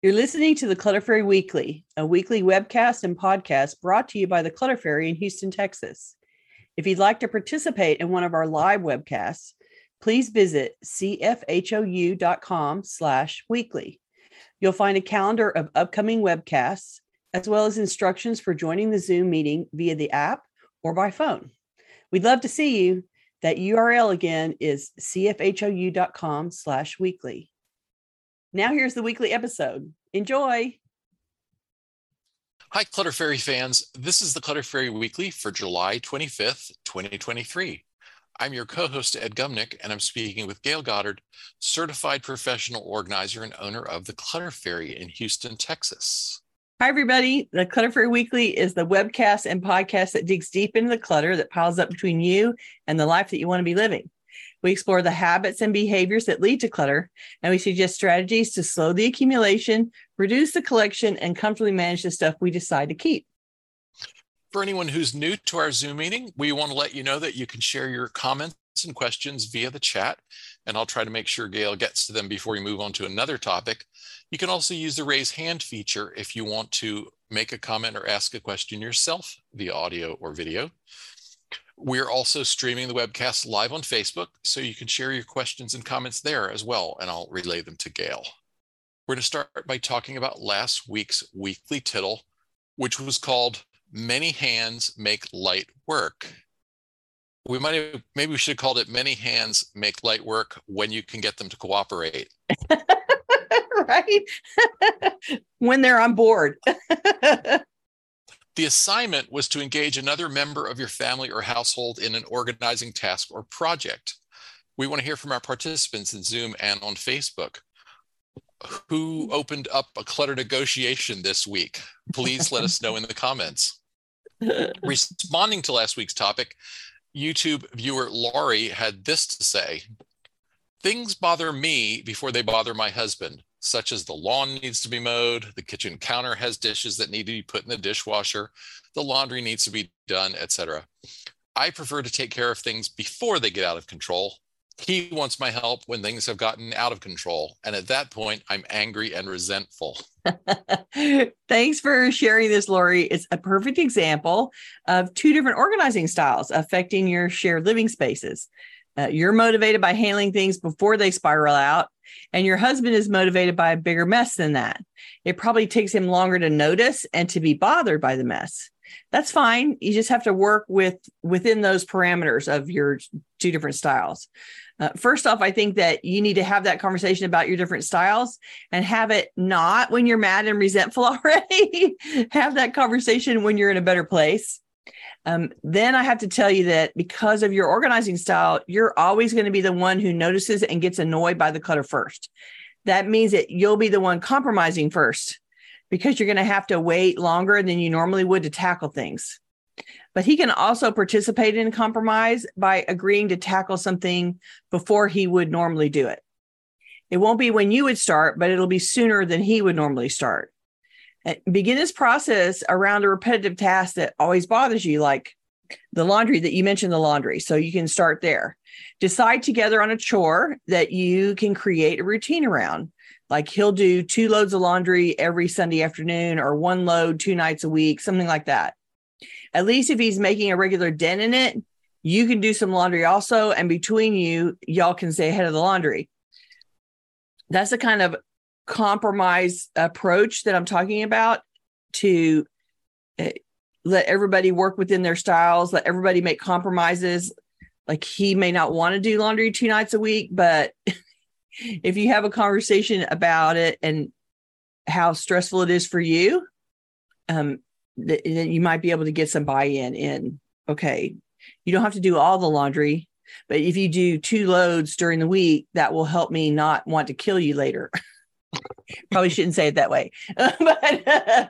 You're listening to the Clutter Fairy Weekly, a weekly webcast and podcast brought to you by the Clutter Fairy in Houston, Texas. If you'd like to participate in one of our live webcasts, please visit cfhou.com slash weekly. You'll find a calendar of upcoming webcasts, as well as instructions for joining the Zoom meeting via the app or by phone. We'd love to see you. That URL again is cfhou.com slash weekly. Now here's the weekly episode. Enjoy. Hi, Clutter Fairy fans. This is the Clutter Fairy Weekly for July 25th, 2023. I'm your co host, Ed Gumnick, and I'm speaking with Gayle Goddard, certified professional organizer and owner of the Clutter Fairy in Houston, Texas. Hi, everybody. The Clutter Fairy Weekly is the webcast and podcast that digs deep into the clutter that piles up between you and the life that you want to be living. We explore the habits and behaviors that lead to clutter, and we suggest strategies to slow the accumulation, reduce the collection, and comfortably manage the stuff we decide to keep. For anyone who's new to our Zoom meeting, we want to let you know that you can share your comments and questions via the chat, and I'll try to make sure Gayle gets to them before we move on to another topic. You can also use the raise hand feature if you want to make a comment or ask a question yourself via audio or video. We're also streaming the webcast live on Facebook, so you can share your questions and comments there as well, and I'll relay them to Gayle. We're going to start by talking about last week's weekly tittle, which was called Many Hands Make Light Work. We might have, maybe we should have called it Many Hands Make Light Work when you can get them to cooperate. right? when they're on board. The assignment was to engage another member of your family or household in an organizing task or project. We want to hear from our participants in Zoom and on Facebook. Who opened up a clutter negotiation this week? Please let us know in the comments. Responding to last week's topic, YouTube viewer Laurie had this to say Things bother me before they bother my husband such as the lawn needs to be mowed, the kitchen counter has dishes that need to be put in the dishwasher, the laundry needs to be done, etc. I prefer to take care of things before they get out of control. He wants my help when things have gotten out of control. And at that point, I'm angry and resentful. Thanks for sharing this, Lori. It's a perfect example of two different organizing styles affecting your shared living spaces. Uh, you're motivated by handling things before they spiral out, and your husband is motivated by a bigger mess than that. It probably takes him longer to notice and to be bothered by the mess. That's fine. You just have to work with within those parameters of your two different styles. Uh, first off, I think that you need to have that conversation about your different styles and have it not when you're mad and resentful already. have that conversation when you're in a better place. Um, then I have to tell you that because of your organizing style, you're always going to be the one who notices and gets annoyed by the clutter first. That means that you'll be the one compromising first because you're going to have to wait longer than you normally would to tackle things. But he can also participate in compromise by agreeing to tackle something before he would normally do it. It won't be when you would start, but it'll be sooner than he would normally start begin this process around a repetitive task that always bothers you, like the laundry that you mentioned, the laundry. So you can start there. Decide together on a chore that you can create a routine around. Like he'll do two loads of laundry every Sunday afternoon or one load two nights a week, something like that. At least if he's making a regular dent in it, you can do some laundry also. And between you, y'all can stay ahead of the laundry. That's the kind of compromise approach that I'm talking about to uh, let everybody work within their styles, let everybody make compromises. Like he may not want to do laundry two nights a week, but if you have a conversation about it and how stressful it is for you, um, then you might be able to get some buy-in in, okay, you don't have to do all the laundry, but if you do two loads during the week, that will help me not want to kill you later. Probably shouldn't say it that way, but uh,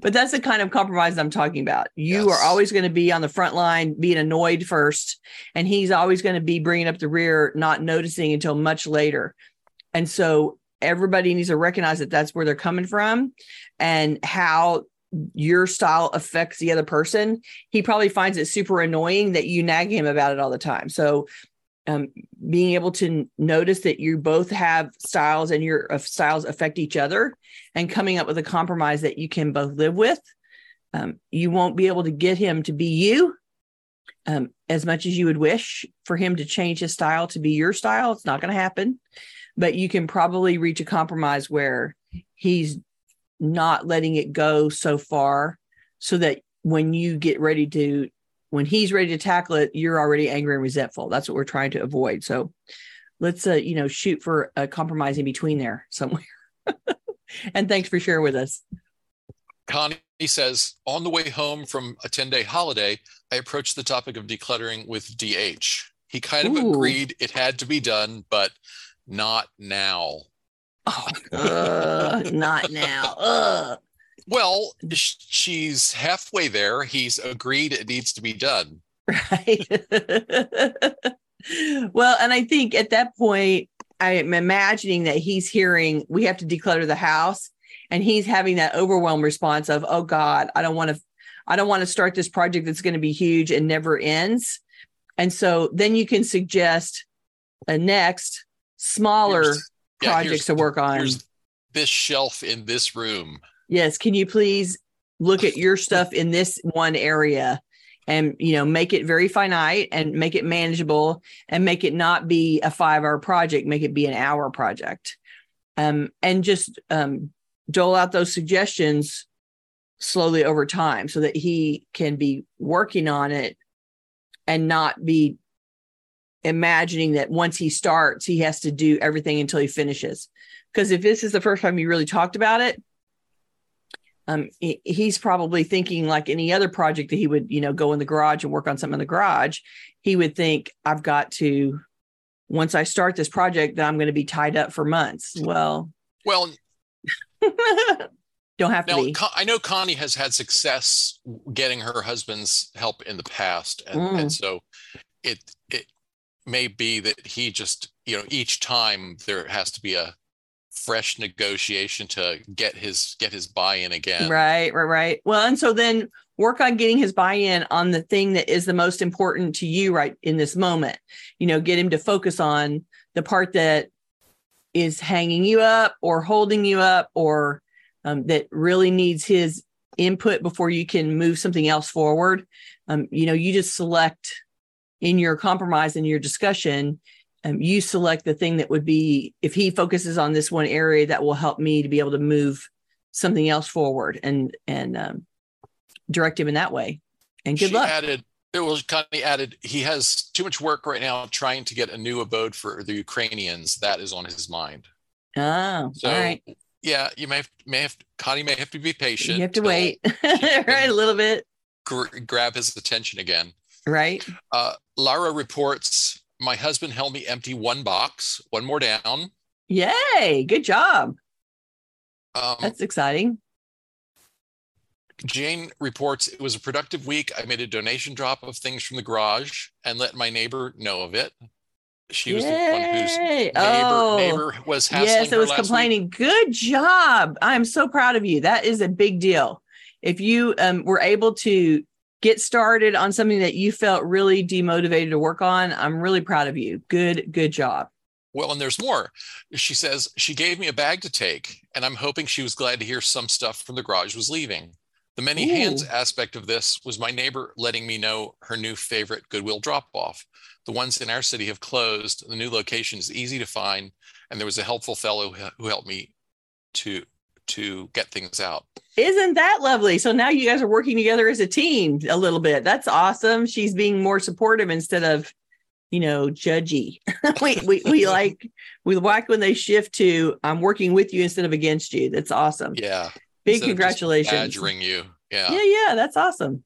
but that's the kind of compromise I'm talking about. You yes. are always going to be on the front line, being annoyed first, and he's always going to be bringing up the rear, not noticing until much later. And so everybody needs to recognize that that's where they're coming from, and how your style affects the other person. He probably finds it super annoying that you nag him about it all the time. So um, being able to notice that you both have styles and your uh, styles affect each other and coming up with a compromise that you can both live with. Um, you won't be able to get him to be you um, as much as you would wish for him to change his style to be your style. It's not going to happen, but you can probably reach a compromise where he's not letting it go so far so that when you get ready to when he's ready to tackle it, you're already angry and resentful. That's what we're trying to avoid. So let's uh, you know, shoot for a compromise in between there somewhere. and thanks for sharing with us. Connie says, on the way home from a 10 day holiday, I approached the topic of decluttering with DH. He kind of Ooh. agreed it had to be done, but not now. Oh, uh, not now. Uh. Well, she's halfway there. He's agreed it needs to be done. Right. well, and I think at that point, I'm imagining that he's hearing we have to declutter the house and he's having that overwhelmed response of, oh God, I don't want to, I don't want to start this project that's going to be huge and never ends. And so then you can suggest a next smaller projects to work on. this shelf in this room yes can you please look at your stuff in this one area and you know make it very finite and make it manageable and make it not be a five hour project make it be an hour project. Um, and just um, dole out those suggestions slowly over time so that he can be working on it and not be imagining that once he starts he has to do everything until he finishes. Because if this is the first time you really talked about it um, he, he's probably thinking like any other project that he would, you know, go in the garage and work on something in the garage. He would think, I've got to, once I start this project, that I'm going to be tied up for months. Well, well, don't have to now, be. I know Connie has had success getting her husband's help in the past, and, mm. and so it it may be that he just you know each time there has to be a fresh negotiation to get his get his buy-in again. Right, right, right. Well, and so then work on getting his buy-in on the thing that is the most important to you right in this moment. You know, get him to focus on the part that is hanging you up or holding you up or um, that really needs his input before you can move something else forward. Um, you know, you just select in your compromise in your discussion um, you select the thing that would be if he focuses on this one area that will help me to be able to move something else forward and and um, direct him in that way. And good she luck. added it was kind of added he has too much work right now trying to get a new abode for the ukrainians. That is on his mind. Oh so, all right. yeah you may have, may have connie may have to be patient. You have to wait. Right a little bit. gr- grab his attention again. Right. Uh, lara reports my husband helped me empty one box, one more down. Yay! Good job. Um, That's exciting. Jane reports it was a productive week. I made a donation drop of things from the garage and let my neighbor know of it. She was Yay. the one whose neighbor, oh, neighbor was hassling Yes, it was complaining. Week. Good job. I'm so proud of you. That is a big deal. If you um, were able to get started on something that you felt really demotivated to work on, I'm really proud of you. Good, good job. Well, and there's more. She says she gave me a bag to take, and I'm hoping she was glad to hear some stuff from the garage was leaving. The many Ooh. hands aspect of this was my neighbor letting me know her new favorite Goodwill drop off. The ones in our city have closed. The new location is easy to find, and there was a helpful fellow who helped me to to get things out. Isn't that lovely? So now you guys are working together as a team a little bit. That's awesome. She's being more supportive instead of, you know, judgy. we, we, we like, we like when they shift to, I'm working with you instead of against you. That's awesome. Yeah. Big instead congratulations. Badgering you. Yeah. Yeah. Yeah. That's awesome.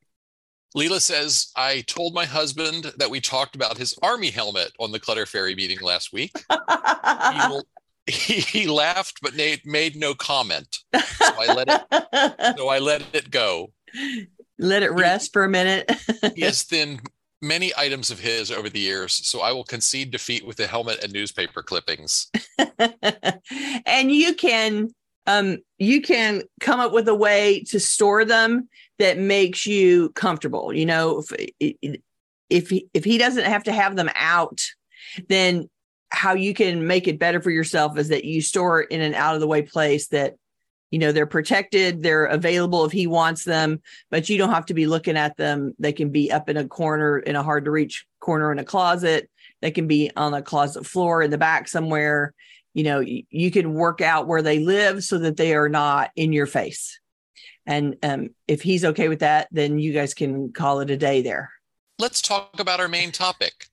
Leela says, I told my husband that we talked about his army helmet on the Clutter Fairy meeting last week. he, will, he, he laughed but made, made no comment. So I let it so I let it go. Let it rest he, for a minute. he has thinned many items of his over the years, so I will concede defeat with the helmet and newspaper clippings. and you can um you can come up with a way to store them that makes you comfortable. You know, if if he, if he doesn't have to have them out then how you can make it better for yourself is that you store in an out of the way place that you know they're protected they're available if he wants them but you don't have to be looking at them. They can be up in a corner in a hard to reach corner in a closet. They can be on a closet floor in the back somewhere. You know you can work out where they live so that they are not in your face. And um, if he's okay with that then you guys can call it a day there. Let's talk about our main topic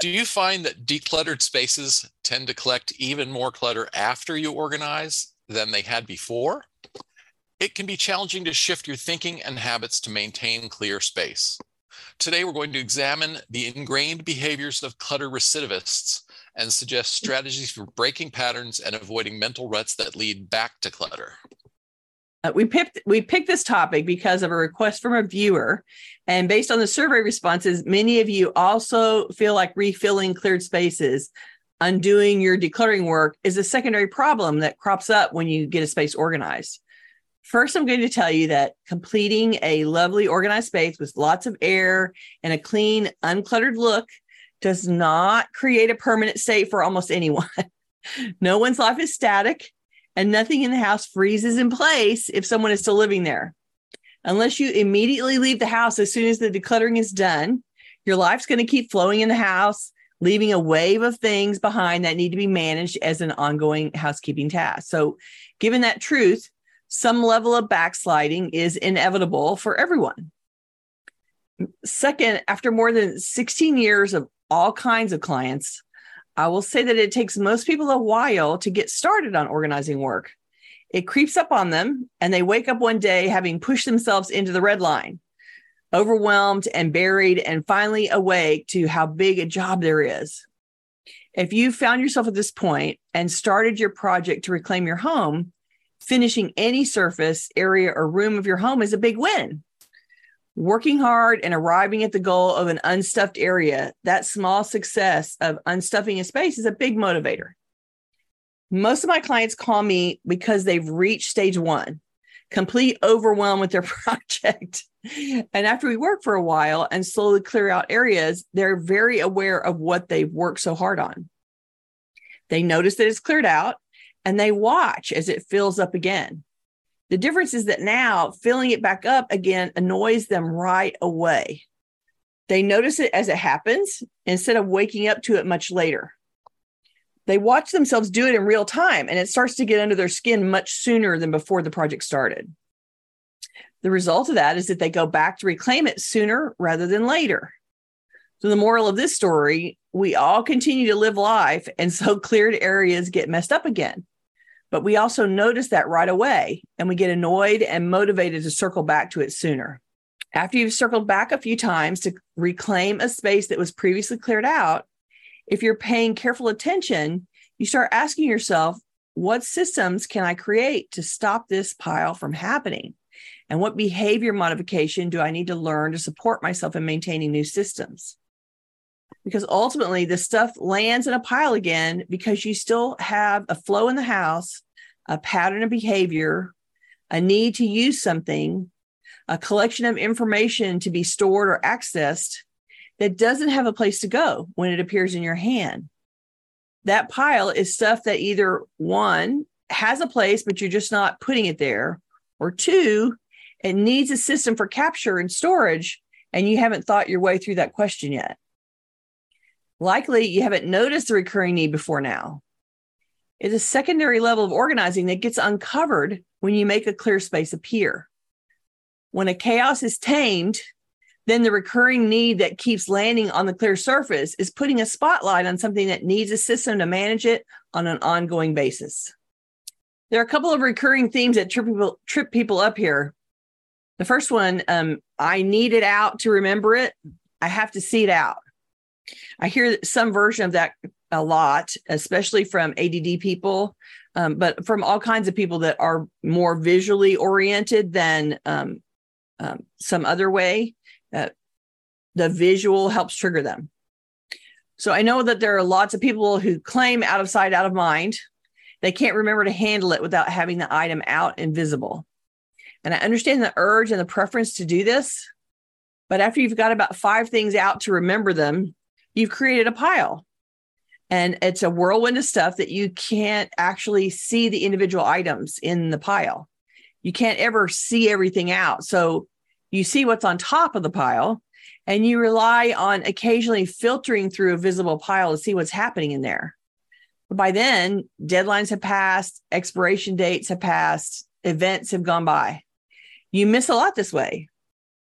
do you find that decluttered spaces tend to collect even more clutter after you organize than they had before? It can be challenging to shift your thinking and habits to maintain clear space. Today, we're going to examine the ingrained behaviors of clutter recidivists and suggest strategies for breaking patterns and avoiding mental ruts that lead back to clutter. Uh, we picked we picked this topic because of a request from a viewer, and based on the survey responses, many of you also feel like refilling cleared spaces, undoing your decluttering work is a secondary problem that crops up when you get a space organized. First, I'm going to tell you that completing a lovely organized space with lots of air and a clean, uncluttered look does not create a permanent state for almost anyone. no one's life is static and nothing in the house freezes in place if someone is still living there. Unless you immediately leave the house as soon as the decluttering is done, your life's going to keep flowing in the house, leaving a wave of things behind that need to be managed as an ongoing housekeeping task. So, given that truth, some level of backsliding is inevitable for everyone. Second, after more than 16 years of all kinds of clients, I will say that it takes most people a while to get started on organizing work. It creeps up on them, and they wake up one day having pushed themselves into the red line, overwhelmed and buried, and finally awake to how big a job there is. If you found yourself at this point and started your project to reclaim your home, finishing any surface, area, or room of your home is a big win working hard and arriving at the goal of an unstuffed area, that small success of unstuffing a space is a big motivator. Most of my clients call me because they've reached stage one, complete overwhelm with their project. And after we work for a while and slowly clear out areas, they're very aware of what they've worked so hard on. They notice that it's cleared out and they watch as it fills up again. The difference is that now filling it back up again annoys them right away. They notice it as it happens instead of waking up to it much later. They watch themselves do it in real time and it starts to get under their skin much sooner than before the project started. The result of that is that they go back to reclaim it sooner rather than later. So, the moral of this story we all continue to live life, and so cleared areas get messed up again. But we also notice that right away and we get annoyed and motivated to circle back to it sooner. After you've circled back a few times to reclaim a space that was previously cleared out, if you're paying careful attention, you start asking yourself, what systems can I create to stop this pile from happening? And what behavior modification do I need to learn to support myself in maintaining new systems? Because ultimately, the stuff lands in a pile again because you still have a flow in the house a pattern of behavior, a need to use something, a collection of information to be stored or accessed that doesn't have a place to go when it appears in your hand. That pile is stuff that either one has a place, but you're just not putting it there, or two, it needs a system for capture and storage, and you haven't thought your way through that question yet. Likely, you haven't noticed the recurring need before now It's a secondary level of organizing that gets uncovered when you make a clear space appear. When a chaos is tamed, then the recurring need that keeps landing on the clear surface is putting a spotlight on something that needs a system to manage it on an ongoing basis. There are a couple of recurring themes that trip people, trip people up here. The first one, um, I need it out to remember it. I have to see it out. I hear some version of that a lot, especially from ADD people, um, but from all kinds of people that are more visually oriented than um, um, some other way. Uh, the visual helps trigger them. So I know that there are lots of people who claim out of sight, out of mind. They can't remember to handle it without having the item out and visible. And I understand the urge and the preference to do this. But after you've got about five things out to remember them, you've created a pile And it's a whirlwind of stuff that you can't actually see the individual items in the pile. You can't ever see everything out. So you see what's on top of the pile and you rely on occasionally filtering through a visible pile to see what's happening in there. But by then, deadlines have passed, expiration dates have passed, events have gone by. You miss a lot this way.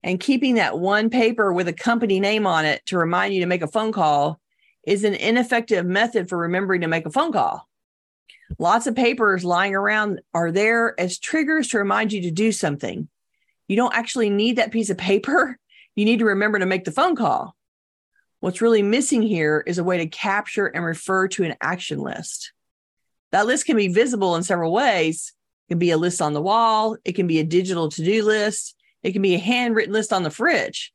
And keeping that one paper with a company name on it to remind you to make a phone call is an ineffective method for remembering to make a phone call. Lots of papers lying around are there as triggers to remind you to do something. You don't actually need that piece of paper. You need to remember to make the phone call. What's really missing here is a way to capture and refer to an action list. That list can be visible in several ways. It can be a list on the wall, it can be a digital to do list, it can be a handwritten list on the fridge.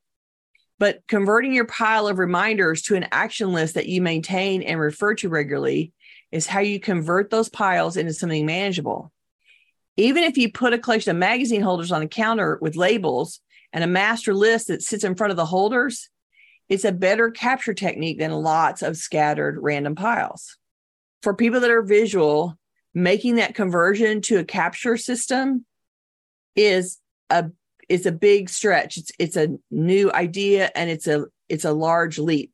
But converting your pile of reminders to an action list that you maintain and refer to regularly is how you convert those piles into something manageable. Even if you put a collection of magazine holders on a counter with labels and a master list that sits in front of the holders, it's a better capture technique than lots of scattered random piles. For people that are visual, making that conversion to a capture system is a it's a big stretch. It's it's a new idea and it's a it's a large leap.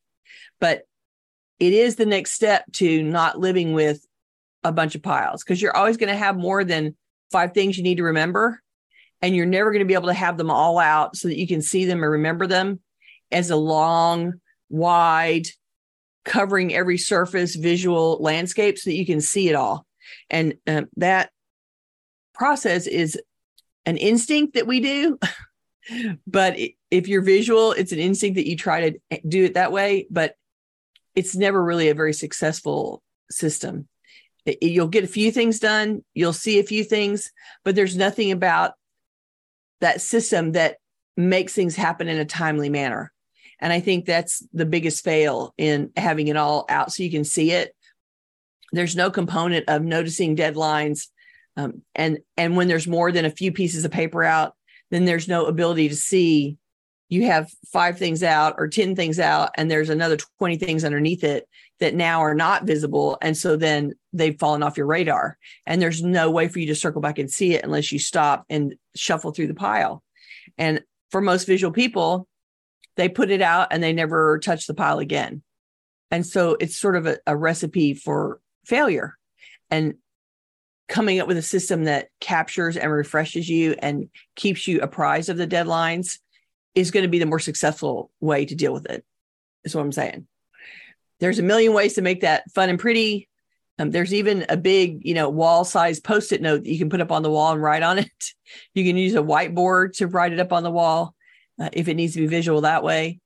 But it is the next step to not living with a bunch of piles because you're always going to have more than five things you need to remember and you're never going to be able to have them all out so that you can see them and remember them as a long wide covering every surface visual landscape so that you can see it all and uh, that process is an instinct that we do. but if you're visual, it's an instinct that you try to eh, do it that way, but it's never really a very successful system. It, you'll get a few things done, you'll see a few things, but there's nothing about that system that makes things happen in a timely manner. And I think that's the biggest fail in having it all out so you can see it. There's no component of noticing deadlines, um, and and when there's more than a few pieces of paper out, then there's no ability to see. You have five things out or 10 things out, and there's another 20 things underneath it that now are not visible. And so then they've fallen off your radar. And there's no way for you to circle back and see it unless you stop and shuffle through the pile. And for most visual people, they put it out and they never touch the pile again. And so it's sort of a, a recipe for failure. And coming up with a system that captures and refreshes you and keeps you apprised of the deadlines is going to be the more successful way to deal with it. Is what I'm saying. There's a million ways to make that fun and pretty. Um, there's even a big, you know, wall size post it note that you can put up on the wall and write on it. You can use a whiteboard to write it up on the wall uh, if it needs to be visual that way.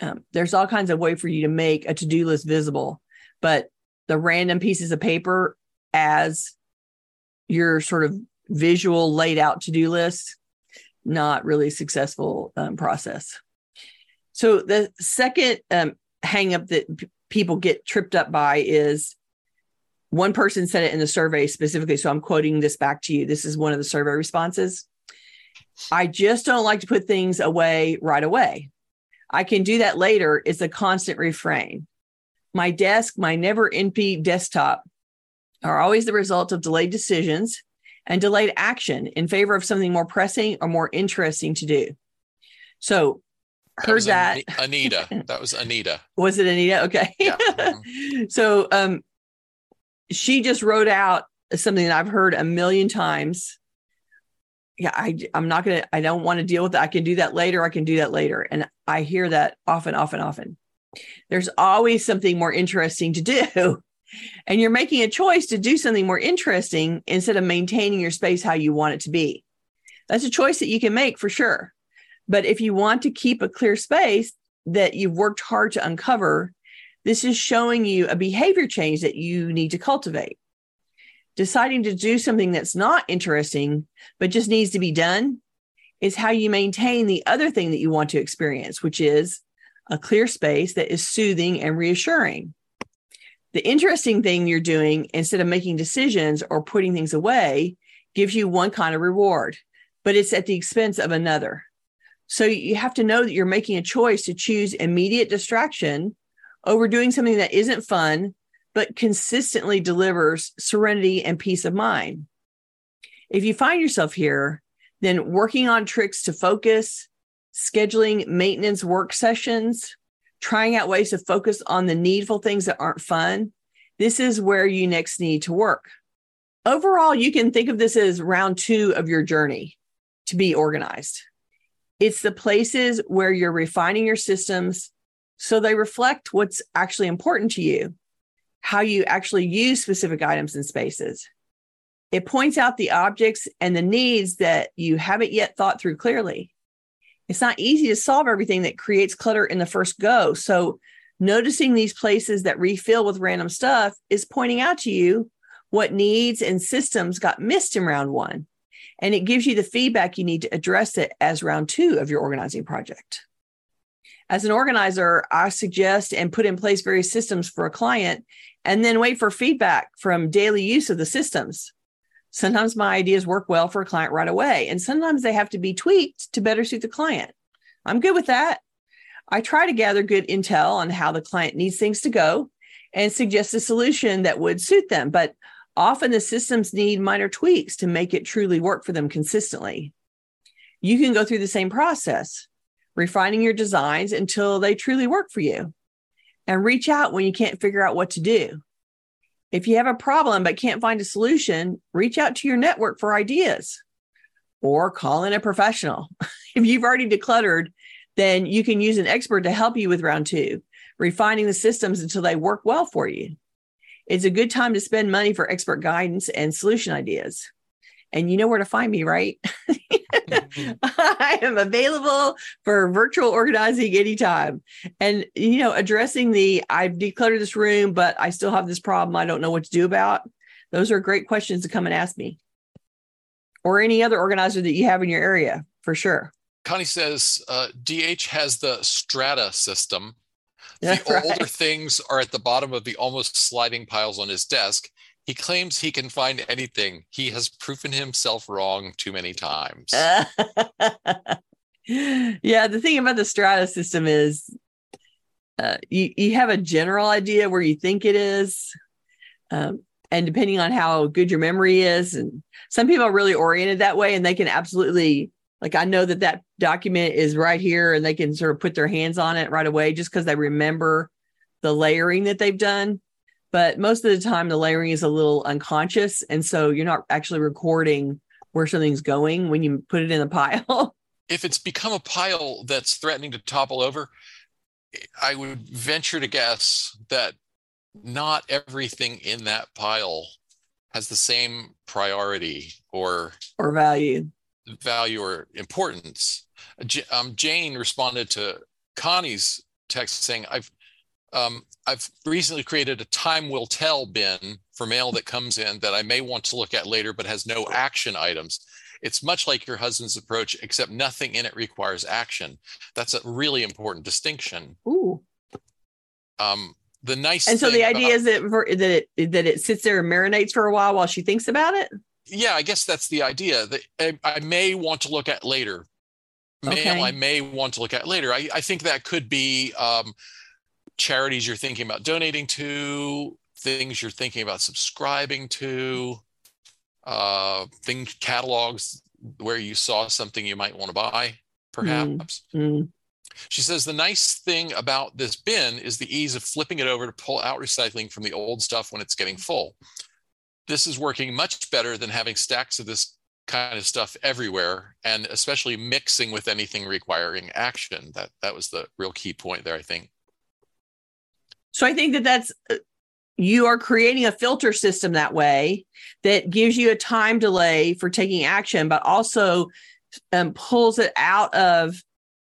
Um, there's all kinds of way for you to make a to do list visible, but the random pieces of paper as your sort of visual laid out to do list, not really successful um, process. So the second um, hang up that p- people get tripped up by is one person said it in the survey specifically. So I'm quoting this back to you. This is one of the survey responses. I just don't like to put things away right away. I can do that later. It's a constant refrain. My desk, my never empty desktop are always the result of delayed decisions and delayed action in favor of something more pressing or more interesting to do. So, heard that. that. Anita. That was Anita. was it Anita? Okay. Yeah. so, um, she just wrote out something that I've heard a million times. Yeah, I, I'm not going to, I don't want to deal with that. I can do that later. I can do that later. And I hear that often, often, often. There's always something more interesting to do and you're making a choice to do something more interesting instead of maintaining your space how you want it to be. That's a choice that you can make for sure. But if you want to keep a clear space that you've worked hard to uncover, this is showing you a behavior change that you need to cultivate. Deciding to do something that's not interesting, but just needs to be done, is how you maintain the other thing that you want to experience, which is a clear space that is soothing and reassuring the interesting thing you're doing instead of making decisions or putting things away gives you one kind of reward, but it's at the expense of another. So you have to know that you're making a choice to choose immediate distraction over doing something that isn't fun, but consistently delivers serenity and peace of mind. If you find yourself here, then working on tricks to focus, scheduling maintenance work sessions, trying out ways to focus on the needful things that aren't fun, this is where you next need to work. Overall, you can think of this as round two of your journey to be organized. It's the places where you're refining your systems so they reflect what's actually important to you, how you actually use specific items and spaces. It points out the objects and the needs that you haven't yet thought through clearly. It's not easy to solve everything that creates clutter in the first go. So, noticing these places that refill with random stuff is pointing out to you what needs and systems got missed in round one. And it gives you the feedback you need to address it as round two of your organizing project. As an organizer, I suggest and put in place various systems for a client and then wait for feedback from daily use of the systems. Sometimes my ideas work well for a client right away, and sometimes they have to be tweaked to better suit the client. I'm good with that. I try to gather good intel on how the client needs things to go and suggest a solution that would suit them. But often the systems need minor tweaks to make it truly work for them consistently. You can go through the same process, refining your designs until they truly work for you, and reach out when you can't figure out what to do. If you have a problem but can't find a solution, reach out to your network for ideas or call in a professional. if you've already decluttered, then you can use an expert to help you with round two, refining the systems until they work well for you. It's a good time to spend money for expert guidance and solution ideas and you know where to find me, right? mm-hmm. I am available for virtual organizing anytime. And, you know, addressing the I've decluttered this room, but I still have this problem I don't know what to do about. Those are great questions to come and ask me or any other organizer that you have in your area for sure. Connie says uh, DH has the strata system. The right. older things are at the bottom of the almost sliding piles on his desk. He claims he can find anything. He has proven himself wrong too many times. yeah, the thing about the strata system is uh, you, you have a general idea where you think it is. Um, and depending on how good your memory is, and some people are really oriented that way, and they can absolutely like I know that that document is right here, and they can sort of put their hands on it right away just because they remember the layering that they've done but most of the time the layering is a little unconscious and so you're not actually recording where something's going when you put it in a pile. If it's become a pile that's threatening to topple over i would venture to guess that not everything in that pile has the same priority or or value. value or importance. Um, jane responded to connie's text saying i've um, I've recently created a time will tell bin for mail that comes in that I may want to look at later, but has no action items. It's much like your husband's approach, except nothing in it requires action. That's a really important distinction. Ooh. Um, the nice and so the idea about, is that that it, that it sits there and marinates for a while while she thinks about it. Yeah, I guess that's the idea. That I, I may want to look at later. Mail okay. I may want to look at later. I, I think that could be um, charities you're thinking about donating to, things you're thinking about subscribing to, uh, things, catalogs where you saw something you might want to buy, perhaps. Mm-hmm. She says the nice thing about this bin is the ease of flipping it over to pull out recycling from the old stuff when it's getting full. This is working much better than having stacks of this kind of stuff everywhere and especially mixing with anything requiring action. That that was the real key point there, I think. So I think that that's uh, you are creating a filter system that way that gives you a time delay for taking action, but also um, pulls it out of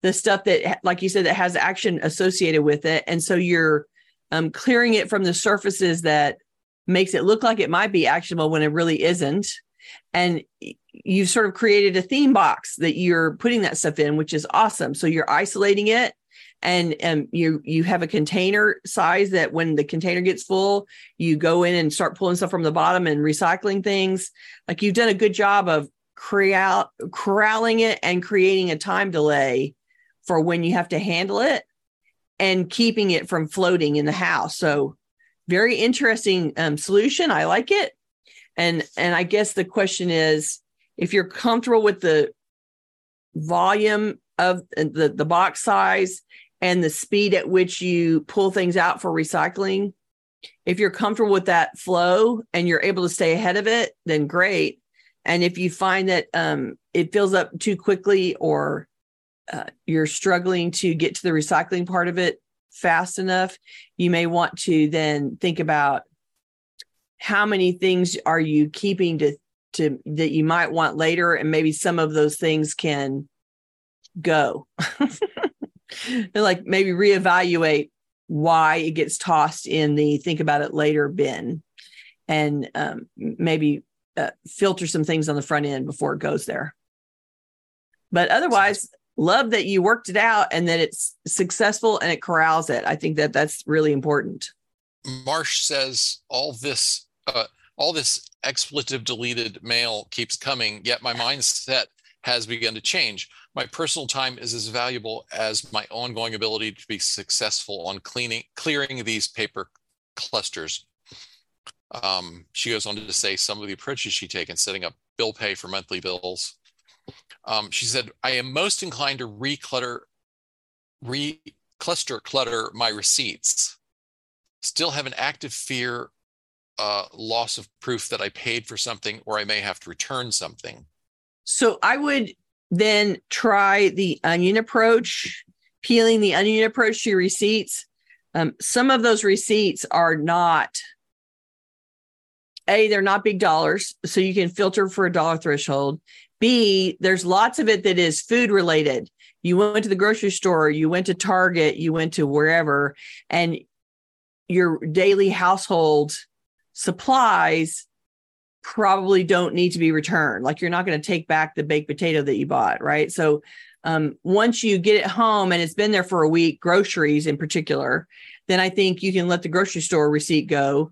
the stuff that, like you said, that has action associated with it. And so you're um, clearing it from the surfaces that makes it look like it might be actionable when it really isn't. And you've sort of created a theme box that you're putting that stuff in, which is awesome. So you're isolating it and um, you you have a container size that when the container gets full you go in and start pulling stuff from the bottom and recycling things like you've done a good job of create corralling it and creating a time delay for when you have to handle it and keeping it from floating in the house so very interesting um, solution. I like it. And and I guess the question is if you're comfortable with the volume of the, the box size and the speed at which you pull things out for recycling, if you're comfortable with that flow and you're able to stay ahead of it, then great. And if you find that um, it fills up too quickly or uh, you're struggling to get to the recycling part of it fast enough, you may want to then think about how many things are you keeping to to that you might want later and maybe some of those things can go and like maybe reevaluate why it gets tossed in the think about it later bin. And um, maybe uh, filter some things on the front end before it goes there. But otherwise love that you worked it out and that it's successful and it corrals it. I think that that's really important. Marsh says all this uh, all this expletive deleted mail keeps coming yet my mindset has begun to change my personal time is as valuable as my ongoing ability to be successful on cleaning clearing these paper clusters um, she goes on to say some of the approaches she taken setting up bill pay for monthly bills um, she said, I am most inclined to reclutter, recluster clutter my receipts. Still have an active fear, uh, loss of proof that I paid for something or I may have to return something. So I would then try the onion approach, peeling the onion approach to your receipts. Um, some of those receipts are not a they're not big dollars so you can filter for a dollar threshold B, there's lots of it that is food related. You went to the grocery store, you went to Target, you went to wherever, and your daily household supplies probably don't need to be returned. Like you're not going to take back the baked potato that you bought, right? So um, once you get it home and it's been there for a week, groceries in particular, then I think you can let the grocery store receipt go.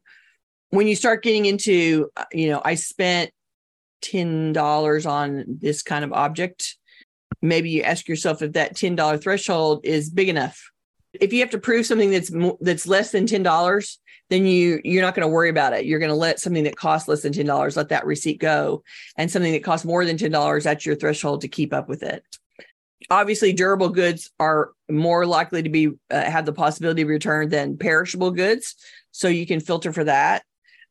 When you start getting into, uh, you know, I spent $10 on this kind of object, maybe you ask yourself if that $10 threshold is big enough. If you have to prove something that's that's less than $10, then you you're not going to worry about it. You're going to let something that costs less than $10 let that receipt go and something that costs more than $10 that's your threshold to keep up with it. Obviously durable goods are more likely to be uh, have the possibility of return than perishable goods, so you can filter for that.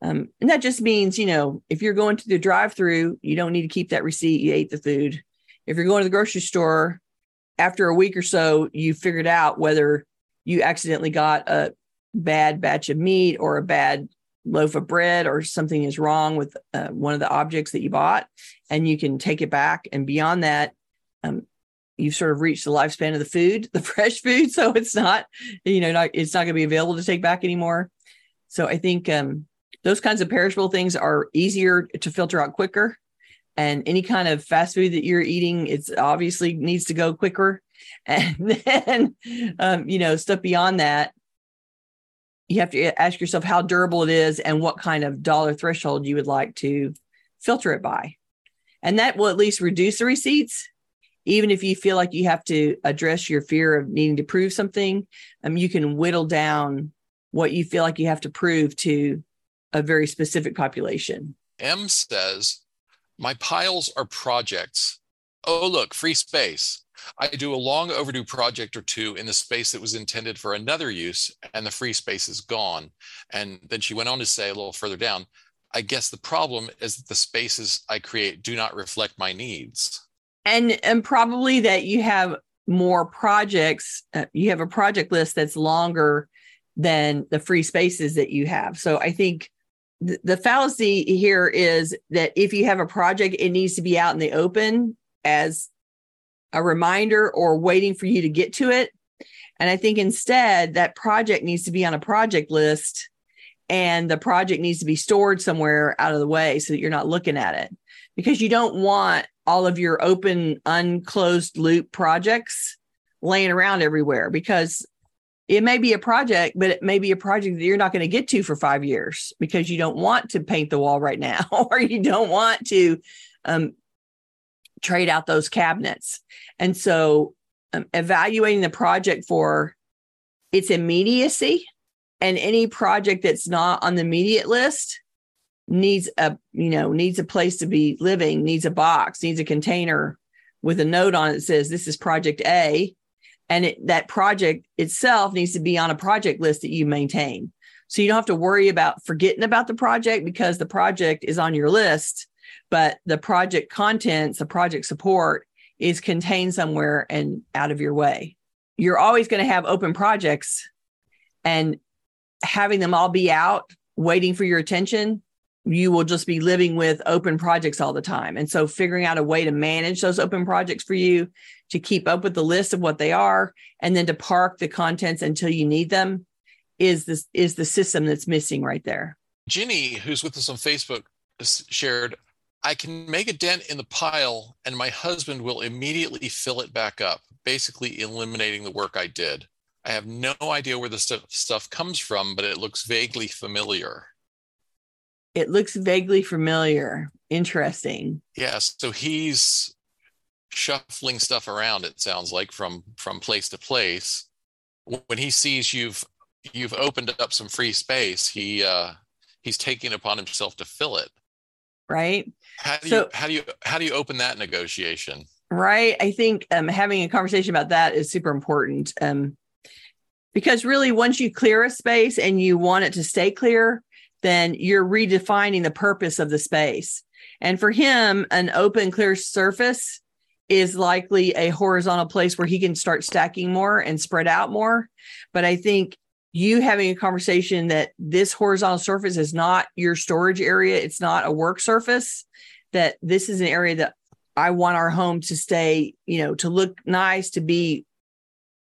Um, and that just means, you know, if you're going to the drive through, you don't need to keep that receipt. You ate the food. If you're going to the grocery store, after a week or so, you figured out whether you accidentally got a bad batch of meat or a bad loaf of bread or something is wrong with uh, one of the objects that you bought, and you can take it back. And beyond that, um, you've sort of reached the lifespan of the food, the fresh food. So it's not, you know, not, it's not going to be available to take back anymore. So I think um, those kinds of perishable things are easier to filter out quicker. And any kind of fast food that you're eating, it's obviously needs to go quicker. And then, um, you know, stuff beyond that, you have to ask yourself how durable it is and what kind of dollar threshold you would like to filter it by. And that will at least reduce the receipts. Even if you feel like you have to address your fear of needing to prove something, um, you can whittle down what you feel like you have to prove to a very specific population. M says, My piles are projects. Oh, look, free space. I do a long overdue project or two in the space that was intended for another use, and the free space is gone. And then she went on to say a little further down, I guess the problem is that the spaces I create do not reflect my needs. And and probably that you have more projects, uh, you have a project list that's longer than the free spaces that you have. So I think the fallacy here is that if you have a project, it needs to be out in the open as a reminder or waiting for you to get to it. And I think instead, that project needs to be on a project list and the project needs to be stored somewhere out of the way so that you're not looking at it because you don't want all of your open, unclosed loop projects laying around everywhere because it may be a project, but it may be a project that you're not going to get to for five years because you don't want to paint the wall right now, or you don't want to um, trade out those cabinets. And so, um, evaluating the project for its immediacy and any project that's not on the immediate list needs a you know needs a place to be living needs a box needs a container with a note on it that says this is project a. And it, that project itself needs to be on a project list that you maintain. So you don't have to worry about forgetting about the project because the project is on your list but the project contents the project support is contained somewhere and out of your way you're always going to have open projects and having them all be out waiting for your attention you will just be living with open projects all the time. And so figuring out a way to manage those open projects for you, to keep up with the list of what they are, and then to park the contents until you need them is this is the system that's missing right there. Ginny, who's with us on Facebook, shared, I can make a dent in the pile and my husband will immediately fill it back up, basically eliminating the work I did. I have no idea where the st- stuff comes from, but it looks vaguely familiar it looks vaguely familiar. Interesting. Yeah, so he's shuffling stuff around. It sounds like from from place to place. When he sees you've you've opened up some free space, he uh, he's taking upon himself to fill it. Right. How do so, you how do you how do you open that negotiation? Right. I think um, having a conversation about that is super important. Um, because really, once you clear a space and you want it to stay clear, then you're redefining the purpose of the space. And for him, an open, clear surface is likely a horizontal place where he can start stacking more and spread out more. But I think you having a conversation that this horizontal surface is not your storage area, it's not a work surface, that this is an area that I want our home to stay, you know, to look nice, to be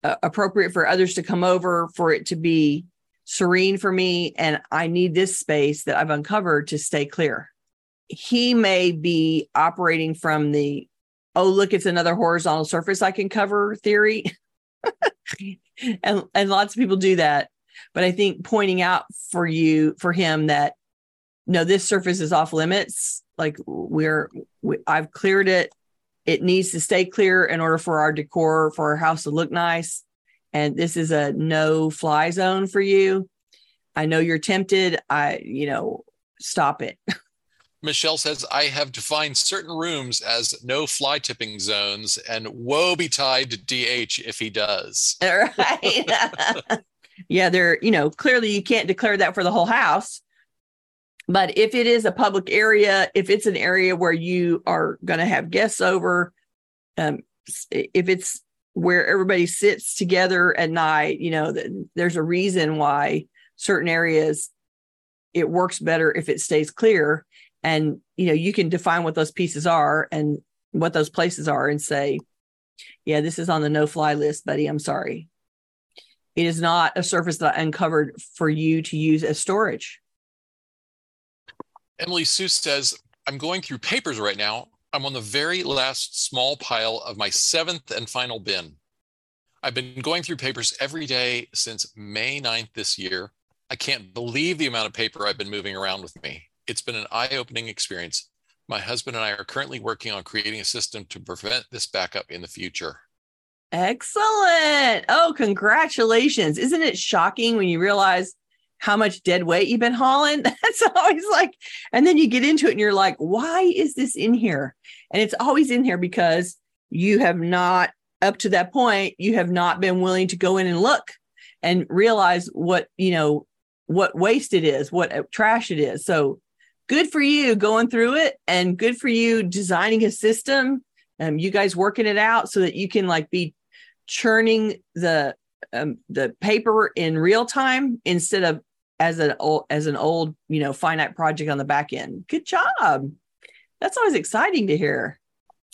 uh, appropriate for others to come over, for it to be serene for me and I need this space that I've uncovered to stay clear. He may be operating from the, oh, look, it's another horizontal surface I can cover theory. and, and lots of people do that. But I think pointing out for you, for him, that no, this surface is off limits. Like we're, we, I've cleared it. It needs to stay clear in order for our decor, for our house to look nice and this is a no fly zone for you. I know you're tempted. I, you know, stop it. Michelle says, I have defined certain rooms as no fly tipping zones, and woe betide DH if he does. Right. yeah, they're, you know, clearly you can't declare that for the whole house. But if it is a public area, if it's an area where you are going to have guests over, um, if it's where everybody sits together at night you know there's a reason why certain areas it works better if it stays clear. And you know you can define what those pieces are and what those places are and say yeah this is on the no fly list buddy. I'm sorry it is not a surface that i uncovered for you to use as storage emily sue says i'm going through papers right now I'm on the very last small pile of my seventh and final bin. I've been going through papers every day since May 9th this year. I can't believe the amount of paper I've been moving around with me. It's been an eye opening experience. My husband and I are currently working on creating a system to prevent this backup in the future. Excellent. Oh, congratulations. Isn't it shocking when you realize how much dead weight you've been hauling. That's always like, and then you get into it and you're like, why is this in here? And it's always in here because you have not, up to that point, you have not been willing to go in and look and realize what, you know, what waste it is, what uh, trash it is. So good for you going through it and good for you designing a system. Um, you guys working it out so that you can like be churning the um, the paper in real time instead of as an old as an old you know finite project on the back end. Good job. That's always exciting to hear.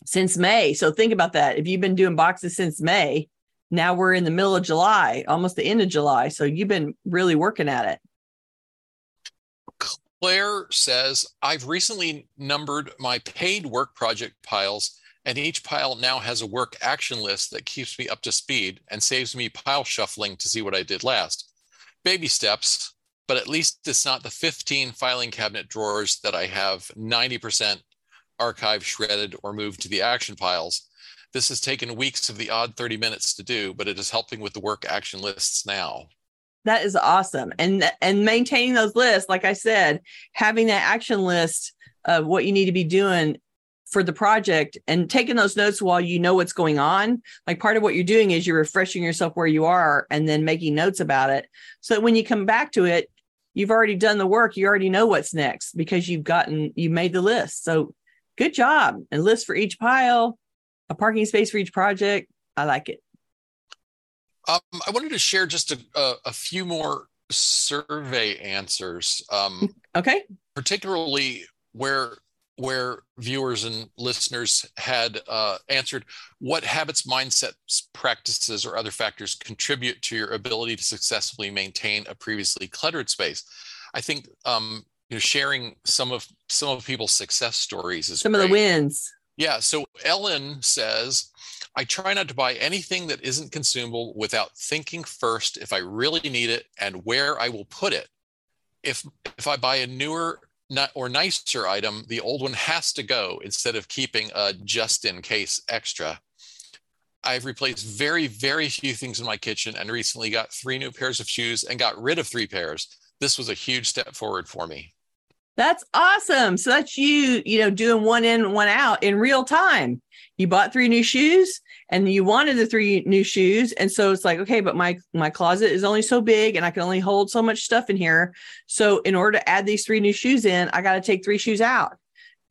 Since may. So think about that. If you've been doing boxes since may now we're in the middle of july almost the end of july. So you've been really working at it. Claire says i've recently numbered my paid work project piles and each pile now has a work action list that keeps me up to speed and saves me pile shuffling to see what i did last baby steps but at least it's not the 15 filing cabinet drawers that I have 90% archived, shredded, or moved to the action piles. This has taken weeks of the odd 30 minutes to do, but it is helping with the work action lists now. That is awesome. And and maintaining those lists, like I said, having that action list of what you need to be doing for the project and taking those notes while you know what's going on. Like part of what you're doing is you're refreshing yourself where you are and then making notes about it. So that when you come back to it, you've already done the work. You already know what's next because you've gotten, you made the list. So good job. And list for each pile, a parking space for each project. I like it. Um, I wanted to share just a, a, a few more survey answers. Um, okay. Particularly where where viewers and listeners had uh, answered what habits, mindsets, practices, or other factors contribute to your ability to successfully maintain a previously cluttered space. I think um, you know sharing some of some of people's success stories is some great. of the wins. Yeah. So Ellen says, I try not to buy anything that isn't consumable without thinking first if I really need it and where I will put it. If if I buy a newer or nicer item, the old one has to go instead of keeping a just in case extra. I've replaced very, very few things in my kitchen and recently got three new pairs of shoes and got rid of three pairs. This was a huge step forward for me. That's awesome. So that's you, you know, doing one in, one out in real time. You bought three new shoes and you wanted the three new shoes. And so it's like okay but my my closet is only so big and i can only hold so much stuff in here. So in order to add these three new shoes in i got to take three shoes out.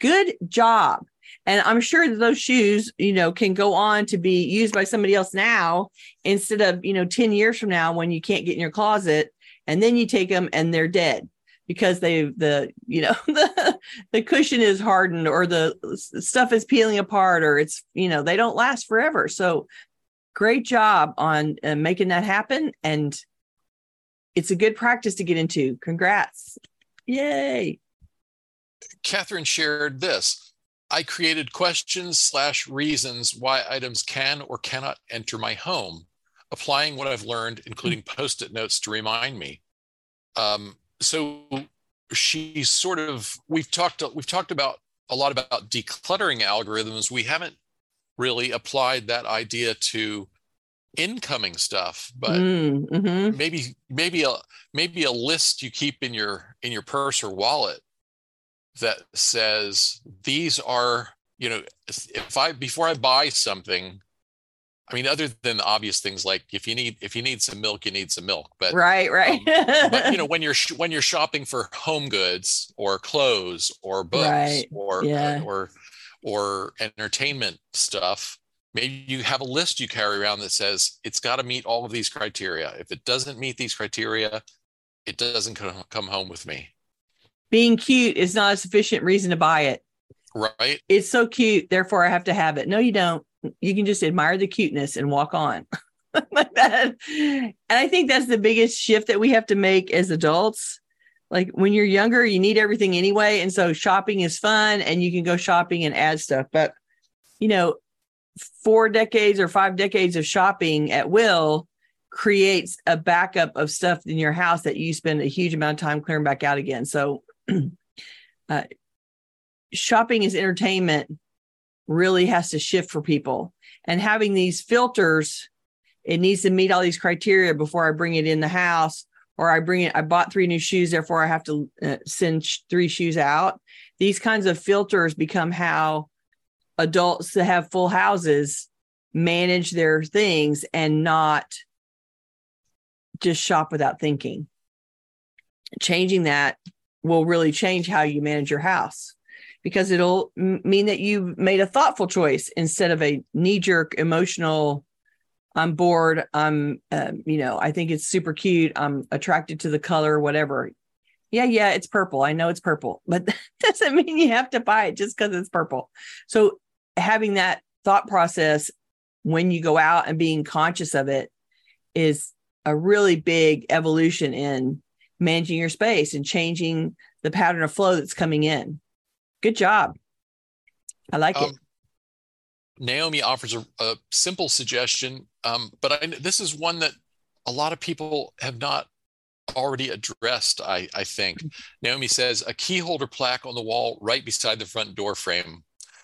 Good job. And i'm sure that those shoes you know can go on to be used by somebody else now instead of you know 10 years from now when you can't get in your closet and then you take them and they're dead because they the you know the the cushion is hardened or the stuff is peeling apart or it's you know they don't last forever. So great job on uh, making that happen and it's a good practice to get into. Congrats. Yay. Catherine shared this i created questions slash reasons why items can or cannot enter my home applying what i've learned including post-it notes to remind me. Um, so she's sort of we've talked we've talked about a lot about decluttering algorithms we haven't really applied that idea to incoming stuff but mm, mm-hmm. maybe maybe a maybe a list you keep in your in your purse or wallet that says these are you know if i before i buy something I mean, other than the obvious things like if you need if you need some milk, you need some milk. But right, right. um, but you know, when you're when you're shopping for home goods or clothes or books right. or yeah. or or entertainment stuff, maybe you have a list you carry around that says it's got to meet all of these criteria. If it doesn't meet these criteria, it doesn't come come home with me. Being cute is not a sufficient reason to buy it. Right. It's so cute, therefore I have to have it. No, you don't you can just admire the cuteness and walk on like that. And I think that's the biggest shift that we have to make as adults. Like when you're younger, you need everything anyway. And so shopping is fun and you can go shopping and add stuff. But, you know, four decades or five decades of shopping at will creates a backup of stuff in your house that you spend a huge amount of time clearing back out again. So, uh, shopping is entertainment really has to shift for people. And having these filters, it needs to meet all these criteria before I bring it in the house or I bring it, I bought three new shoes, therefore I have to uh, send sh- three shoes out. These kinds of filters become how adults that have full houses manage their things and not just shop without thinking. Changing that will really change how you manage your house because it'll mean that you made a thoughtful choice instead of a knee jerk emotional i'm bored i'm um, you know i think it's super cute i'm attracted to the color whatever. Yeah yeah it's purple. I know it's purple but that doesn't mean you have to buy it just because it's purple. So having that thought process when you go out and being conscious of it is a really big evolution in managing your space and changing the pattern of flow that's coming in Good job. I like um, it. Naomi offers a, a simple suggestion, um, but I, this is one that a lot of people have not already addressed, I, I think. Mm-hmm. Naomi says a key holder plaque on the wall right beside the front door frame.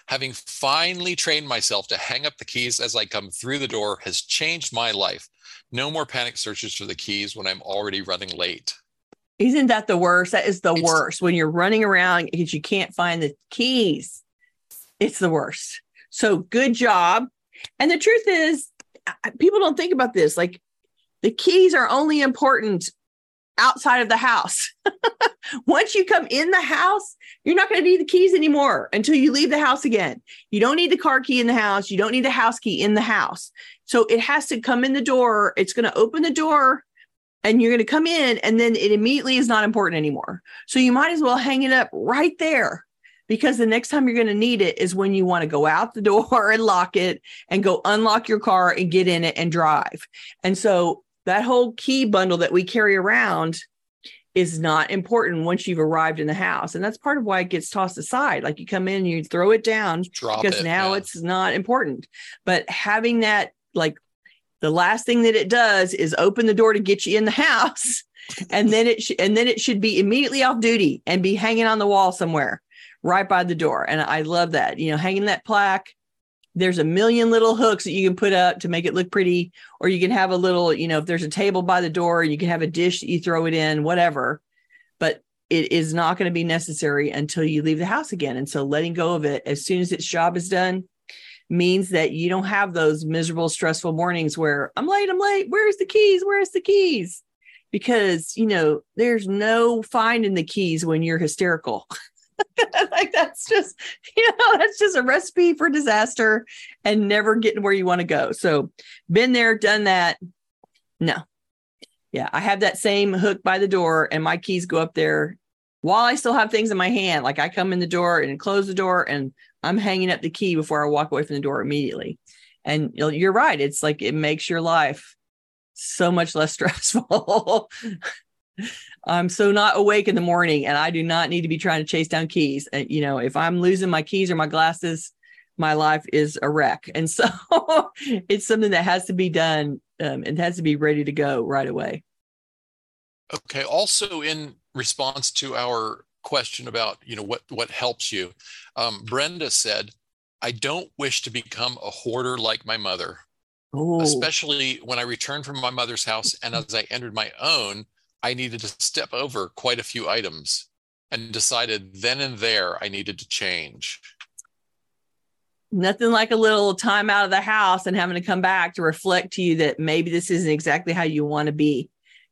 Having finally trained myself to hang up the keys as I come through the door has changed my life. No more panic searches for the keys when I'm already running late. Isn't that the worst? That is the It's- worst when you're running around because you can't find the keys. It's the worst. So good job. And the truth is, people don't think about this. Like the keys are only important outside of the house. Once you come in the house, you're not going to need the keys anymore until you leave the house again. You don't need the car key in the house. You don't need the house key in the house. So it has to come in the door. It's going to open the door and you're going to come in and then it immediately is not important anymore. So you might as well hang it up right there because the next time you're going to need it is when you want to go out the door and lock it and go unlock your car and get in it and drive. And so that whole key bundle that we carry around is not important once you've arrived in the house. And that's part of why it gets tossed aside. Like you come in, and you throw it down Drop because it. now yeah. it's not important. But having that, like the last thing that it does is open the door to get you in the house, and then it sh- and then it should be immediately off duty and be hanging on the wall somewhere, right by the door. And I love that. You know, hanging that plaque. There's a million little hooks that you can put up to make it look pretty, or you can have a little, you know, if there's a table by the door, you can have a dish that you throw it in, whatever. But it is not going to be necessary until you leave the house again. And so letting go of it as soon as its job is done means that you don't have those miserable, stressful mornings where I'm late, I'm late. Where's the keys? Where's the keys? Because, you know, there's no finding the keys when you're hysterical. like that's just, you know, that's just a recipe for disaster and never getting where you want to go. So, been there, done that. No. Yeah, I have that same hook by the door and my keys go up there while I still have things in my hand. Like I come in the door and close the door and I'm hanging up the key before I walk away from the door immediately. And you're right. It's like it makes your life so much less stressful. I'm so not awake in the morning and I do not need to be trying to chase down keys. And, you know, if I'm losing my keys or my glasses, my life is a wreck. And so it's something that has to be done um, and has to be ready to go right away. Okay. Also, in response to our question about you know what what helps you, um, Brenda said, "I don't wish to become a hoarder like my mother, Oh, especially when I returned from my mother's house and as I entered my own, I needed to step over quite a few items." And decided then and there I needed to change. nothing like a little time out of the house and having to come back to reflect to you that maybe this isn't exactly how you want to be.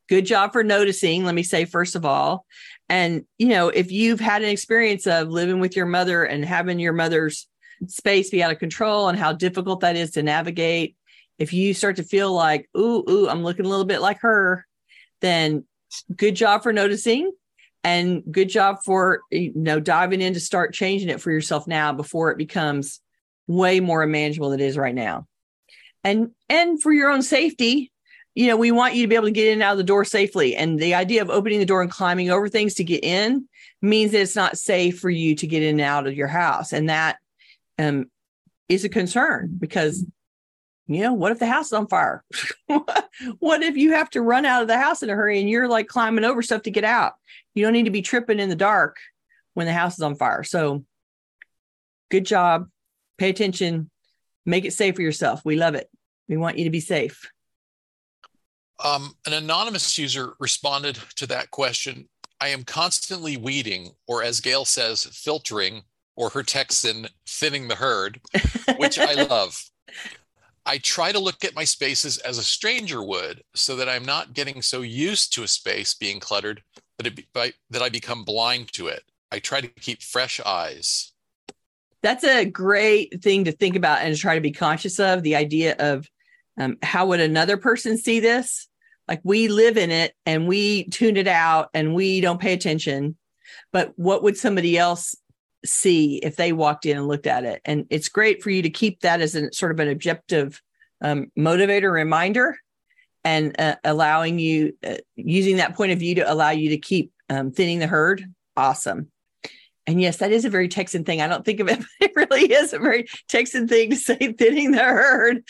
Good job for noticing, let me say, first of all. And, you know, if you've had an experience of living with your mother and having your mother's space be out of control and how difficult that is to navigate, if you start to feel like, ooh, ooh, I'm looking a little bit like her, then good job for noticing and good job for you know diving in to start changing it for yourself now before it becomes way more manageable than it is right now. And and for your own safety, you know, we want you to be able to get in and out of the door safely. And the idea of opening the door and climbing over things to get in means that it's not safe for you to get in and out of your house. And that um, is a concern because, you know, what if the house is on fire? what if you have to run out of the house in a hurry and you're like climbing over stuff to get out? You don't need to be tripping in the dark when the house is on fire. So, good job. Pay attention. Make it safe for yourself. We love it. We want you to be safe. Um, an anonymous user responded to that question. I am constantly weeding, or as Gayle says, filtering, or her Texan, thinning the herd, which I love. I try to look at my spaces as a stranger would, so that I'm not getting so used to a space being cluttered that it be, by, that I become blind to it. I try to keep fresh eyes. That's a great thing to think about and to try to be conscious of the idea of um, how would another person see this? Like we live in it and we tune it out and we don't pay attention. But what would somebody else see if they walked in and looked at it? And it's great for you to keep that as a sort of an objective um, motivator reminder and uh, allowing you, uh, using that point of view to allow you to keep um, thinning the herd. Awesome. And yes, that is a very Texan thing. I don't think of it, but it really is a very Texan thing to say thinning the herd.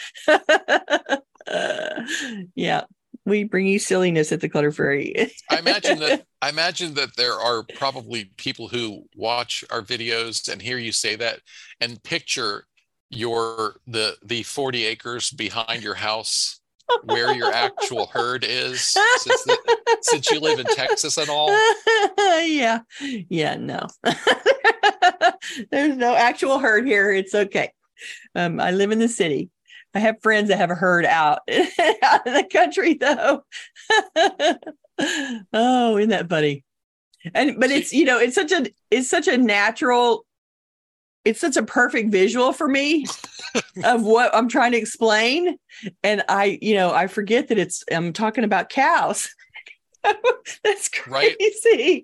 Uh, yeah, we bring you silliness at the Clutter Fairy. I imagine that I imagine that there are probably people who watch our videos and hear you say that and picture your the the 40 acres behind your house where your actual herd is since, the, since you live in Texas and all? yeah. Yeah, no. There's no actual herd here. It's okay. Um, I live in the city. I have friends that have a herd out, out in the country though. oh, isn't that funny? And but it's you know, it's such a it's such a natural it's such a perfect visual for me of what I'm trying to explain. And I, you know, I forget that it's I'm talking about cows. That's crazy.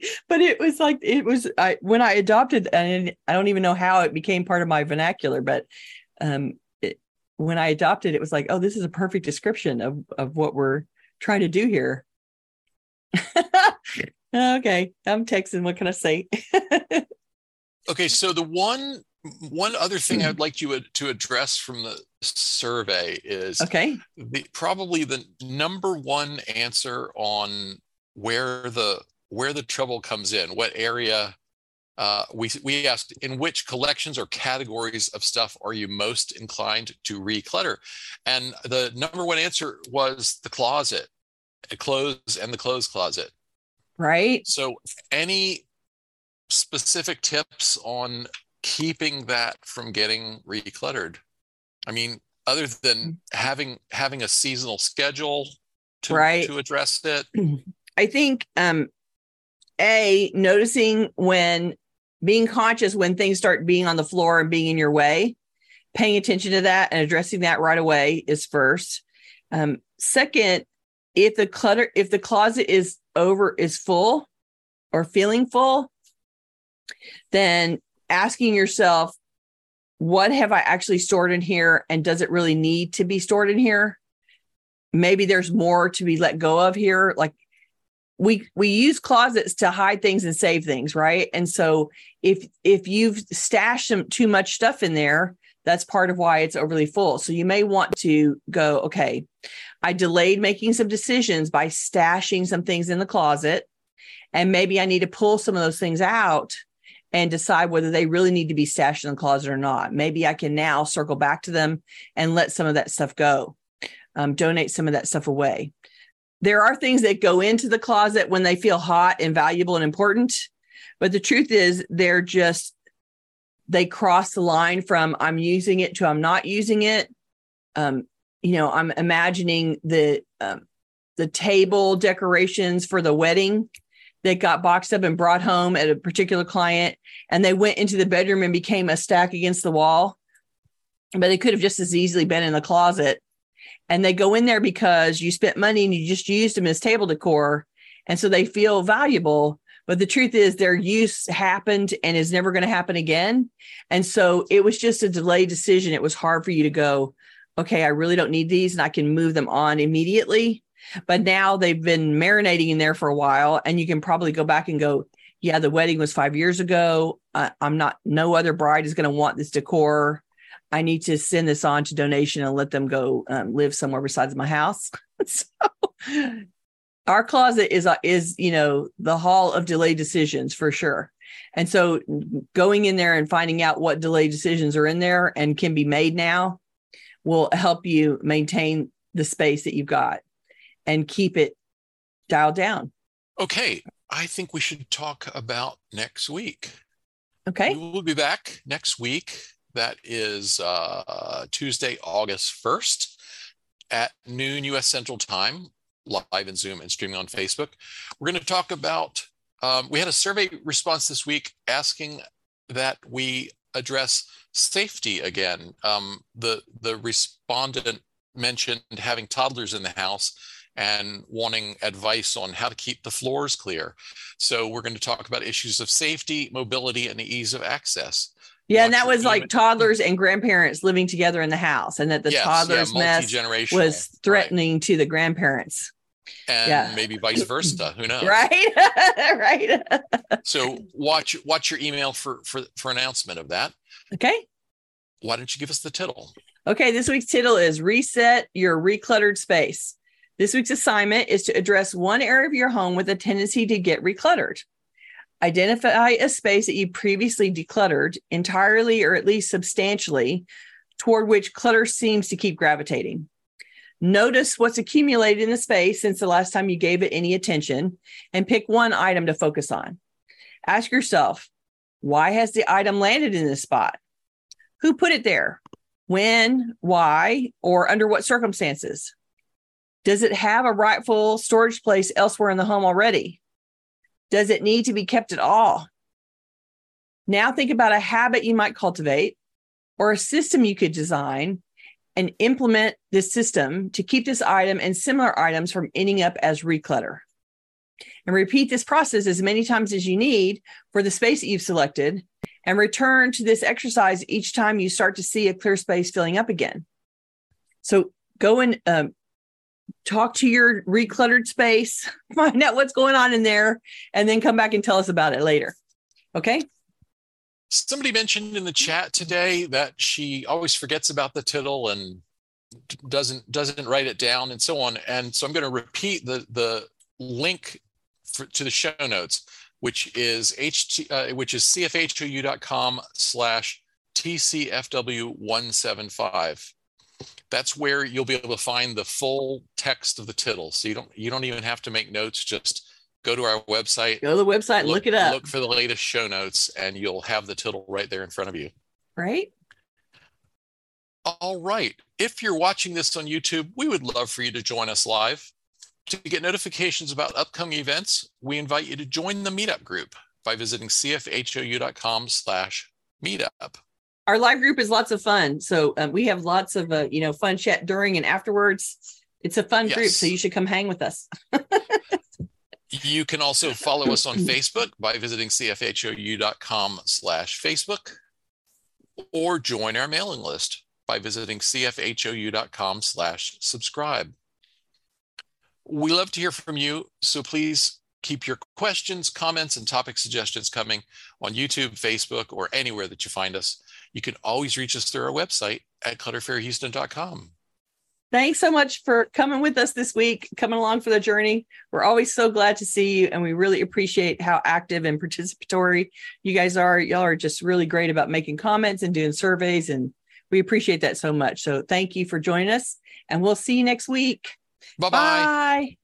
Right. But it was like it was I when I adopted and I don't even know how it became part of my vernacular, but um when I adopted it was like, oh, this is a perfect description of of what we're trying to do here. okay, I'm texting. What can I say? okay, so the one one other thing I'd like you to address from the survey is okay the, probably the number one answer on where the where the trouble comes in, what area uh, we we asked in which collections or categories of stuff are you most inclined to reclutter, and the number one answer was the closet, clothes and the clothes closet. Right. So, any specific tips on keeping that from getting recluttered? I mean, other than mm. having having a seasonal schedule to, right. to address it. I think um a noticing when being conscious when things start being on the floor and being in your way, paying attention to that and addressing that right away is first. Um, second, if the clutter, if the closet is over, is full or feeling full, then asking yourself, what have I actually stored in here? And does it really need to be stored in here? Maybe there's more to be let go of here. Like we we use closets to hide things and save things, right? And so if if you've stashed some too much stuff in there, that's part of why it's overly full. So you may want to go, okay, I delayed making some decisions by stashing some things in the closet. And maybe I need to pull some of those things out and decide whether they really need to be stashed in the closet or not. Maybe I can now circle back to them and let some of that stuff go, um, donate some of that stuff away. There are things that go into the closet when they feel hot and valuable and important. But the truth is, they're just, they cross the line from I'm using it to I'm not using it. Um, you know, I'm imagining the, um, the table decorations for the wedding that got boxed up and brought home at a particular client and they went into the bedroom and became a stack against the wall but they could have just as easily been in the closet and they go in there because you spent money and you just used them as table decor and so they feel valuable but the truth is their use happened and is never going to happen again and so it was just a delayed decision it was hard for you to go okay i really don't need these and i can move them on immediately but now they've been marinating in there for a while, and you can probably go back and go, yeah, the wedding was five years ago. I'm not, no other bride is going to want this decor. I need to send this on to donation and let them go um, live somewhere besides my house. so our closet is uh, is you know the hall of delayed decisions for sure. And so going in there and finding out what delayed decisions are in there and can be made now will help you maintain the space that you've got and keep it dialed down. Okay. I think we should talk about next week. Okay. We will be back next week. That is uh, Tuesday, August 1st at noon US Central Time, live in Zoom and streaming on Facebook. We're going to talk about, um, we had a survey response this week asking that we address safety again. Um, the, the respondent mentioned having toddlers in the house and wanting advice on how to keep the floors clear. So we're going to talk about issues of safety, mobility, and the ease of access. Yeah, and that was like toddlers and grandparents living together in the house, and that the yes, toddlers yeah, mess was threatening right. to the grandparents. And yeah. maybe vice versa. Who knows? right, right. so watch watch your email for for for announcement of that. Okay. Why don't you give us the title? Okay, this week's title is Reset Your Recluttered Space. This week's assignment is to address one area of your home with a tendency to get recluttered. Identify a space that you previously decluttered entirely or at least substantially, toward which clutter seems to keep gravitating. Notice what's accumulated in the space since the last time you gave it any attention and pick one item to focus on. Ask yourself, why has the item landed in this spot? Who put it there? When, why, or under what circumstances? Does it have a rightful storage place elsewhere in the home already? Does it need to be kept at all? Now think about a habit you might cultivate or a system you could design and implement this system to keep this item and similar items from ending up as reclutter. And repeat this process as many times as you need for the space that you've selected and return to this exercise each time you start to see a clear space filling up again. So go and um, talk to your recluttered space, find out what's going on in there, and then come back and tell us about it later. Okay. Somebody mentioned in the chat today that she always forgets about the tittle and doesn't doesn't write it down and so on. And so I'm going to repeat the the link for, to the show notes, which is ht uh, which is cfhou.com slash tcfw175. That's where you'll be able to find the full text of the tittle. So you don't you don't even have to make notes. Just go to our website. Go to the website, look, look it up. Look for the latest show notes, and you'll have the tittle right there in front of you. Right. All right. If you're watching this on YouTube, we would love for you to join us live. To get notifications about upcoming events, we invite you to join the meetup group by visiting cfhou.com slash meetup. Our live group is lots of fun. So um, we have lots of, uh, you know, fun chat during and afterwards. It's a fun yes. group, so you should come hang with us. You can also follow us on Facebook by visiting cfhou.com slash Facebook or join our mailing list by visiting cfhou.com slash subscribe. We love to hear from you, so please keep your questions, comments, and topic suggestions coming on YouTube, Facebook, or anywhere that you find us. You can always reach us through our website at clutterfairyhouston.com. Thanks so much for coming with us this week, coming along for the journey. We're always so glad to see you, and we really appreciate how active and participatory you guys are. Y'all are just really great about making comments and doing surveys, and we appreciate that so much. So, thank you for joining us, and we'll see you next week. Bye-bye. Bye.